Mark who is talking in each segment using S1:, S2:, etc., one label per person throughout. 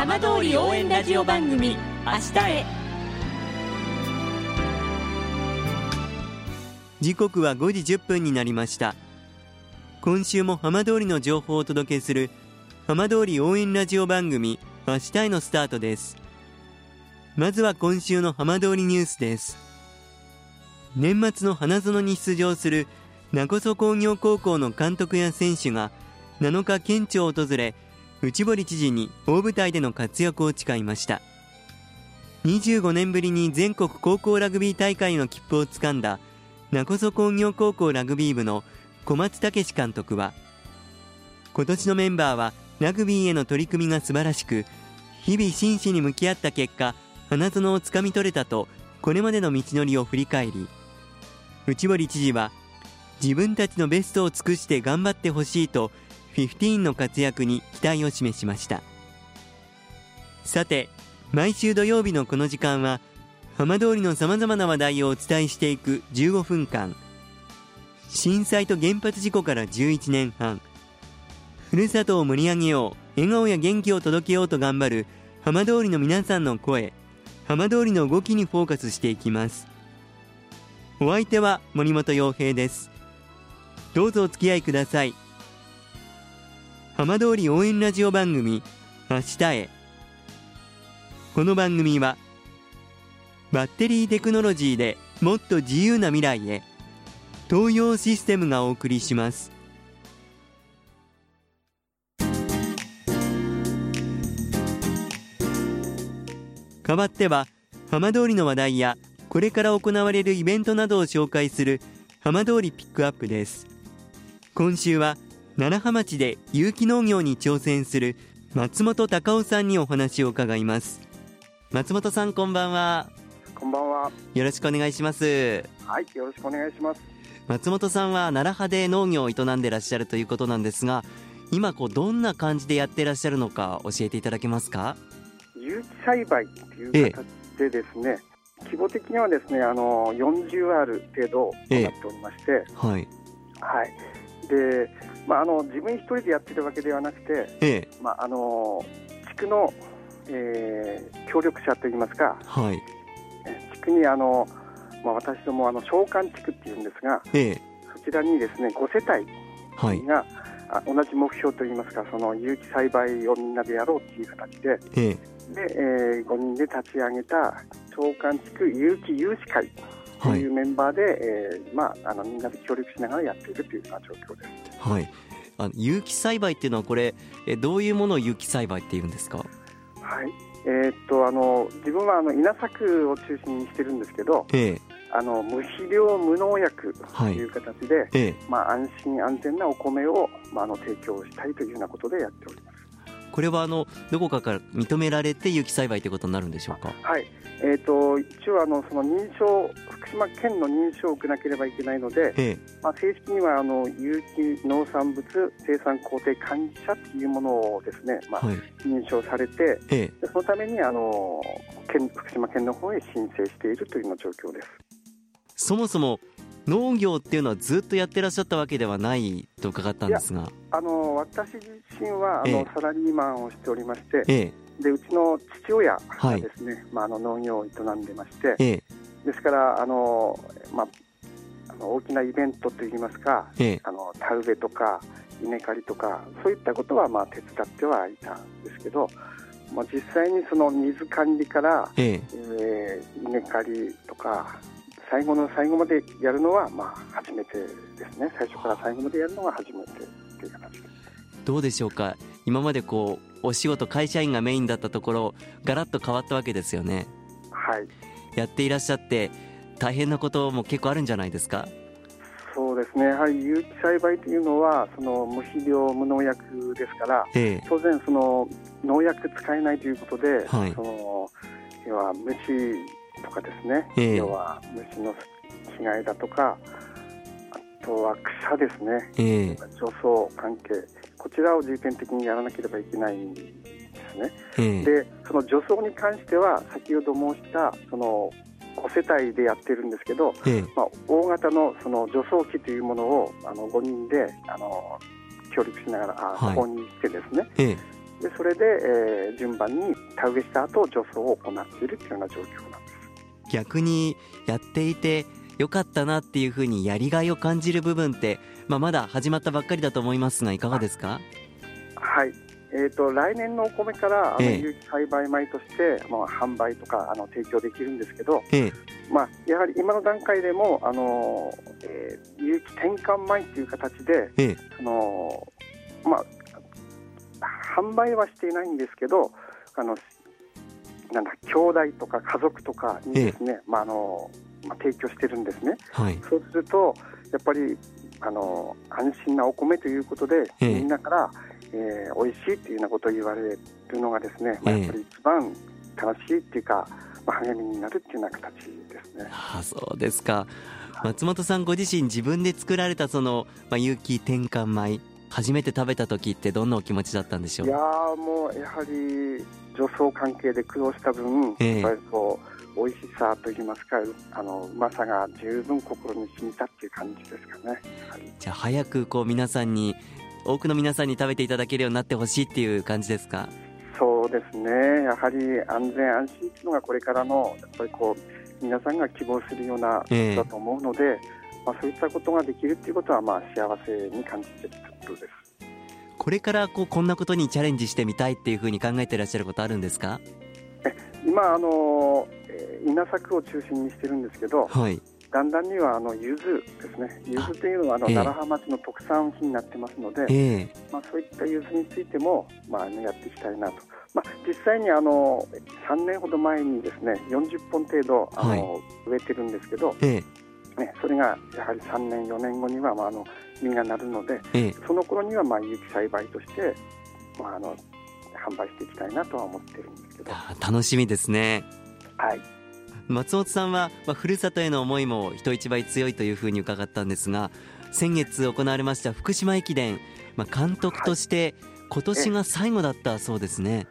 S1: 浜通り応援ラジオ番組明日へ。
S2: 時刻は5時10分になりました。今週も浜通りの情報をお届けする浜通り応援ラジオ番組明日へのスタートです。まずは今週の浜通りニュースです。年末の花園に出場する名古屋工業高校の監督や選手が7日県庁を訪れ内堀知事に大舞台での活躍を誓いました。25年ぶりに全国高校ラグビー大会の切符をつかんだ名古屋工業高校ラグビー部の小松武監督は今年のメンバーはラグビーへの取り組みが素晴らしく日々真摯に向き合った結果花園をつかみ取れたとこれまでの道のりを振り返り内堀知事は自分たちのベストを尽くして頑張ってほしいと15の活躍に期待を示しました。さて毎週土曜日のこの時間は浜通りのさまざまな話題をお伝えしていく15分間。震災と原発事故から11年半。ふるさとを盛り上げよう笑顔や元気を届けようと頑張る浜通りの皆さんの声。浜通りの動きにフォーカスしていきます。お相手は森本洋平です。どうぞお付き合いください。浜通り応援ラジオ番組明日へ。この番組はバッテリーテクノロジーでもっと自由な未来へ東洋システムがお送りします。代わっては浜通りの話題やこれから行われるイベントなどを紹介する浜通りピックアップです。今週は楢葉町で有機農業に挑戦する松本隆夫さんにお話を伺います。松本さんこんばんは。
S3: こんばんは。
S2: よろしくお願いします。
S3: はいよろしくお願いします。
S2: 松本さんは楢葉で農業を営んでいらっしゃるということなんですが今こうどんな感じでやっていらっしゃるのか教えていただけますか？
S3: 有機栽培っていう形でですね、ええ、規模的にはですねあの40ある程度となっておりまして、え、
S2: はい、
S3: はい、で、まあ、あの自分一人でやってるわけではなくて、まあ、あの地区の、えー、協力者といいますか、
S2: はい、
S3: 地区にあの、まあ、私どもあの召喚地区っていうんですが、そちらにですね5世帯が、はい、同じ目標といいますかその有機栽培をみんなでやろうっていう形で、で、えー、5人で立ち上げた召喚地区有機有志会とい。うメンバーで、はい、えー、まあ、あのみんなで協力しながらやっているというような状況です。
S2: はい。あの有機栽培っていうのはこれえどういうものを有機栽培っていうんですか？はい。
S3: えー、っとあの自分はあの稲作を中心にしてるんですけど、
S2: ええ、
S3: あの無肥料無農薬という形で、はいええ、まあ、安心安全なお米を、まあ、あの提供したいというようなことでやっております
S2: これはあのどこかから認められて有機栽培ということになるんでしょうか？
S3: はい。えーと、一応あの、その認証、福島県の認証を受けなければいけないので、ええ、まあ、正式にはあの有機農産物生産工程管理者というものをですね、まあ、はい、認証されて、え、そのためにあの県福島県の方へ申請しているというような状況です。
S2: そもそも農業っていうのはずっとやってらっしゃったわけではないと伺ったんですが。
S3: あの私自身はあの、サラリーマンをしておりまして、でうちの父親がですね、はい、まあ、あの農業を営んでまして、ええ、ですからあの、まあ、あの大きなイベントといいますか、ええ、あの田植えとか稲刈りとかそういったことはまあ手伝ってはいたんですけど、まあ、実際にその水管理から、え。えー、稲刈りとか最後の最後までやるのはまあ初めてですね。最初から最後までやるのが初めてという形です。
S2: どうでしょうか？今までこうお仕事会社員がメインだったところガラッと変わったわけですよね。
S3: はい。
S2: やっていらっしゃって大変なことも結構あるんじゃないですか？
S3: そうですね、やはり有機栽培というのはその無肥料、無農薬ですから、ええ、当然その農薬使えないということで、はい、その要は虫とかですね、え、要は虫の被害だとか、あとは草ですね、除草関係、こちらを重点的にやらなければいけないんですね。でその除草に関しては先ほど申したその5世帯でやってるんですけど、まあ、大型のその除草機というものをあの5人であの協力しながら、はい、購入してですね、でそれで、えー、順番に田植えした後除草を行っているというような状況
S2: 逆にやっていてよかったなっていうふうにやりがいを感じる部分って、まあ、まだ始まったばっかりだと思いますがいかがですか？
S3: はい。えーと、来年のお米からあの有機栽培米として、まあ、販売とかあの提供できるんですけど、ええ、まあ、やはり今の段階でもあの、えー、有機転換米という形で、ええ、あのまあ、販売はしていないんですけどあのなんだ兄弟とか家族とかにですね、まああのまあ、提供してるんですね、はい、そうするとやっぱりあの安心なお米ということで、みんなから、えー、美味しいというようなことを言われるのがですね、まあ、やっぱり一番楽しいっていうか、まあ、励みになるっていうような形ですね。
S2: あそうですか。松本さんご自身自分で作られたその、まあ、有機転換米初めて食べた時ってどんなお気持ちだったんでしょう？
S3: いやもうやはり女装関係で苦労した分、えー、やっぱりこう美味しさといいますかあのうまさが十分心に染みたっていう感じですかね、
S2: はい、じゃあ早くこう皆さんに多くの皆さんに食べていただけるようになってほしいっていう感じですか？
S3: そうですね。やはり安全安心というのがこれからのやっぱりこう皆さんが希望するようなことだと思うので、えー、まあ、そういったことができるということはまあ幸せに感じているところです。
S2: これからこうこんなことにチャレンジしてみたいっていうふうに考えていらっしゃることあるんですか？
S3: 今あの、え稲作を中心にしてるんですけど、はい、だんだんにはあの柚子ですね、柚子というのはあの、奈良浜町の特産品になってますので、えー、まあ、そういった柚子についても、まあ、やっていきたいなと、まあ、実際にあの3年ほど前にですね40本程度あの、はい、植えてるんですけど、えー、ね、それがやはり3年、4年後には、まあ、あの実がなるので、えー、その頃にはまあ有機栽培として、まあ、あの販売していきたいなとは思ってるんですけど。
S2: 楽しみですね。
S3: はい。
S2: 松本さんは、まあ、ふるさとへの思いも人一倍強いというふうに伺ったんですが先月行われました福島駅伝、まあ、監督として、今年が最後だったそうですね。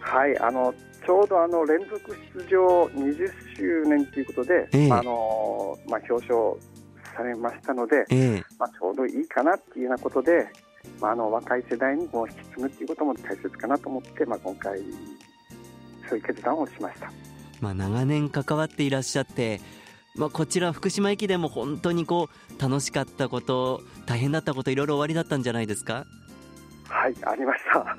S3: はい。あのちょうどあの連続出場20周年ということで、えー、あのまあ、表彰されましたので、えー、まあ、ちょうどいいかなっていうようなことで、まあ、あの若い世代にも引き継ぐということも大切かなと思って、まあ、今回そういう決断をしました。
S2: まあ、長年関わっていらっしゃって、まあ、こちら福島駅でも本当にこう楽しかったこと大変だったこといろいろ終わりだったんじゃないですか？
S3: はいありました。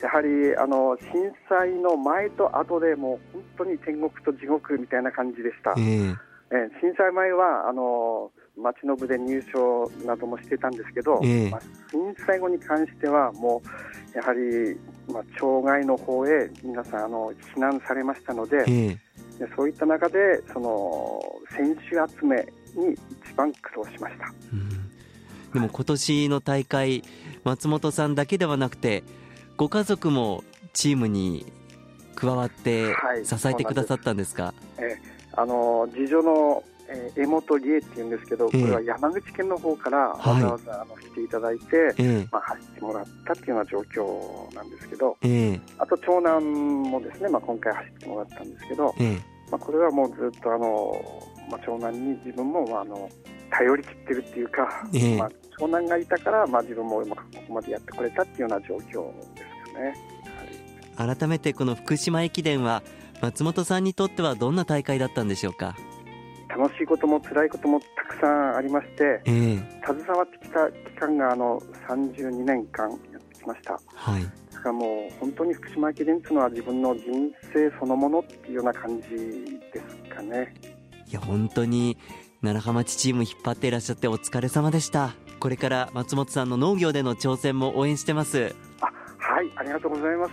S3: やはりあの震災の前と後でもう本当に天国と地獄みたいな感じでした、えー、え震災前はあの町の部で入賞などもしてたんですけど、えー、まあ、震災後に関してはもうやはり、まあ、町外の方へ皆さんあの避難されましたので、えーでそういった中でその選手集めに一番苦労しました、うん、
S2: でも今年の大会松本さんだけではなくてご家族もチームに加わって支えてくださったんですか、はい、
S3: えー、あの次女のえー、江本理恵っていうんですけど、これは山口県の方からわざわざあの来ていただいて、えー、まあ、走ってもらったっていうような状況なんですけど、えー、あと長男もですね、まあ、今回走ってもらったんですけど、えー、まあ、これはもうずっとあの、まあ、長男に自分も、まあ、あの頼り切ってるっていうか、まあ、長男がいたから、まあ、自分もここまでやってこれたっていうような状況ですよね。
S2: はい、改めてこの福島駅伝は松本さんにとってはどんな大会だったんでしょうか？
S3: 楽しいことも辛いこともたくさんありまして、えー、携わってきた期間があの32年間やってきました。はいだからもう本当に福島駅伝というのは自分の人生そのものっていうような感じですかね。
S2: いや本当に奈良浜町チーム引っ張っていらっしゃってお疲れ様でした。これから松本さんの農業での挑戦も応援してます。
S3: あはいありがとうございます。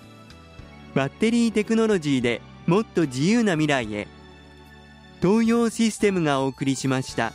S2: バッテリーテクノロジーでもっと自由な未来へ東洋システムがお送りしました。